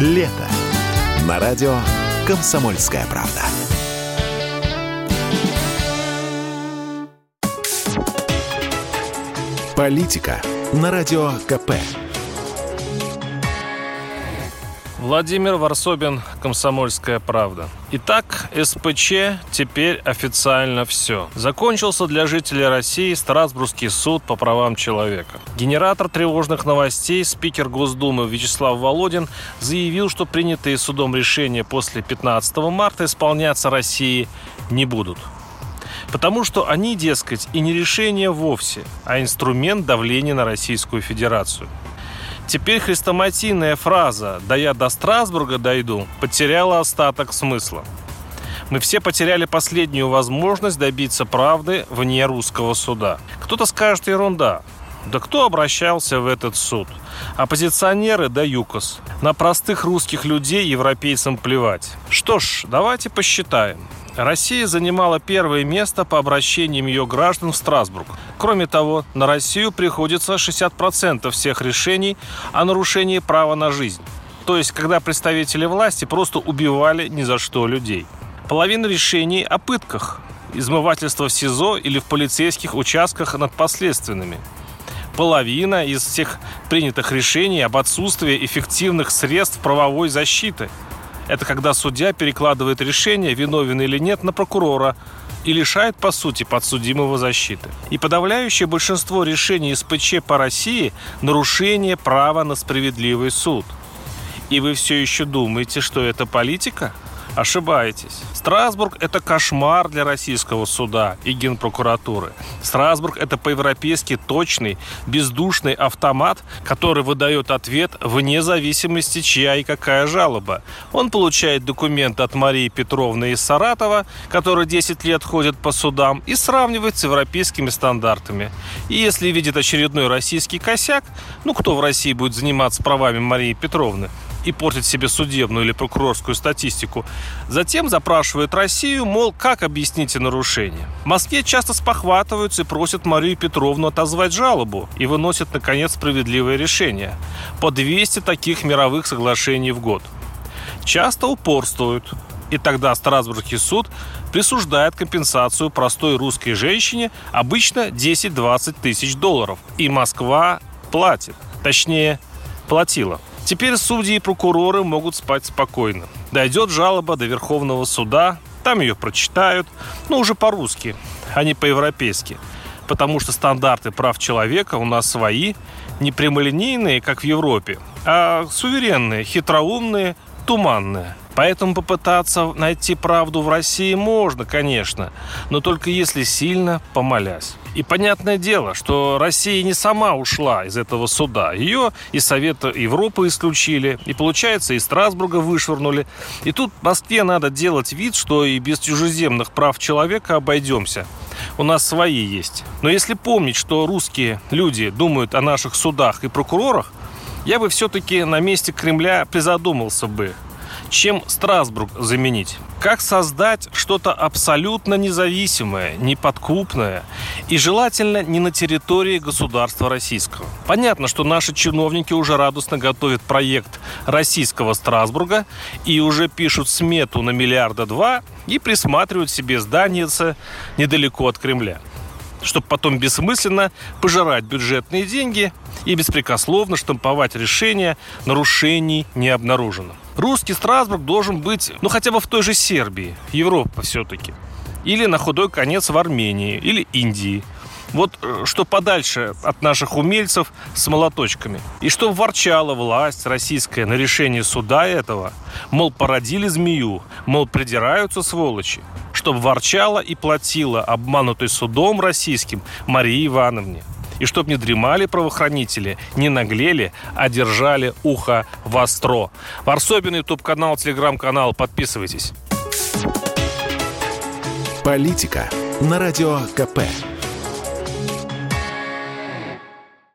Лето. На радио «Комсомольская правда». Политика на радио КП. Владимир Варсобин, «Комсомольская правда». Итак, СПЧ теперь официально все. Закончился для жителей России Страсбургский суд по правам человека. Генератор тревожных новостей, спикер Госдумы Вячеслав Володин заявил, что принятые судом решения после 15 марта исполняться России не будут. Потому что они, дескать, и не решение вовсе, а инструмент давления на Российскую Федерацию – Теперь хрестоматийная фраза «да я до Страсбурга дойду» потеряла остаток смысла. Мы все потеряли последнюю возможность добиться правды вне русского суда. Кто-то скажет ерунда. Да кто обращался в этот суд? Оппозиционеры да ЮКОС. На простых русских людей европейцам плевать. Что ж, давайте посчитаем. Россия занимала первое место по обращениям ее граждан в Страсбург. Кроме того, на Россию приходится 60% всех решений о нарушении права на жизнь. То есть, когда представители власти просто убивали ни за что людей. Половина решений о пытках, измывательство в СИЗО или в полицейских участках над последственными. Половина из всех принятых решений об отсутствии эффективных средств правовой защиты – это когда судья перекладывает решение, виновен или нет, на прокурора и лишает, по сути, подсудимого защиты. И подавляющее большинство решений СПЧ по России – нарушение права на справедливый суд. И вы все еще думаете, что это политика? Ошибаетесь. Страсбург – это кошмар для российского суда и генпрокуратуры. Страсбург – это по-европейски точный, бездушный автомат, который выдает ответ вне зависимости, чья и какая жалоба. Он получает документ от Марии Петровны из Саратова, которая 10 лет ходит по судам, и сравнивает с европейскими стандартами. И если видит очередной российский косяк, ну кто в России будет заниматься правами Марии Петровны? И портить себе судебную или прокурорскую статистику. Затем запрашивает Россию, мол, как объясните нарушение. В Москве часто спохватываются и просят Марию Петровну отозвать жалобу и выносят, наконец, справедливое решение. По 200 таких мировых соглашений в год. Часто упорствуют. И тогда Страсбургский суд присуждает компенсацию простой русской женщине обычно 10-20 тысяч долларов. И Москва платит. Точнее, платила. Теперь судьи и прокуроры могут спать спокойно. Дойдет жалоба до Верховного суда, там ее прочитают, но уже по-русски, а не по-европейски. Потому что стандарты прав человека у нас свои, не прямолинейные, как в Европе, а суверенные, хитроумные, туманные. Поэтому попытаться найти правду в России можно, конечно, но только если сильно помолясь. И понятное дело, что Россия не сама ушла из этого суда. Ее и Совет Европы исключили, и, получается, и Страсбурга вышвырнули. И тут Москве надо делать вид, что и без чужеземных прав человека обойдемся. У нас свои есть. Но если помнить, что русские люди думают о наших судах и прокурорах, я бы все-таки на месте Кремля призадумался бы, чем Страсбург заменить? Как создать что-то абсолютно независимое, неподкупное и желательно не на территории государства российского? Понятно, что наши чиновники уже радостно готовят проект российского Страсбурга и уже пишут смету на миллиарда два и присматривают себе здание недалеко от Кремля чтобы потом бессмысленно пожирать бюджетные деньги и беспрекословно штамповать решения, нарушений не обнаружено. Русский Страсбург должен быть, ну, хотя бы в той же Сербии, Европа все-таки. Или на худой конец в Армении, или Индии. Вот э, что подальше от наших умельцев с молоточками. И что ворчала власть российская на решение суда этого. Мол, породили змею, мол, придираются сволочи. Чтоб ворчала и платила обманутой судом российским Марии Ивановне. И чтоб не дремали правоохранители, не наглели, а держали ухо востро. Варсобин, ютуб-канал, телеграм-канал. Подписывайтесь. Политика на радио КП.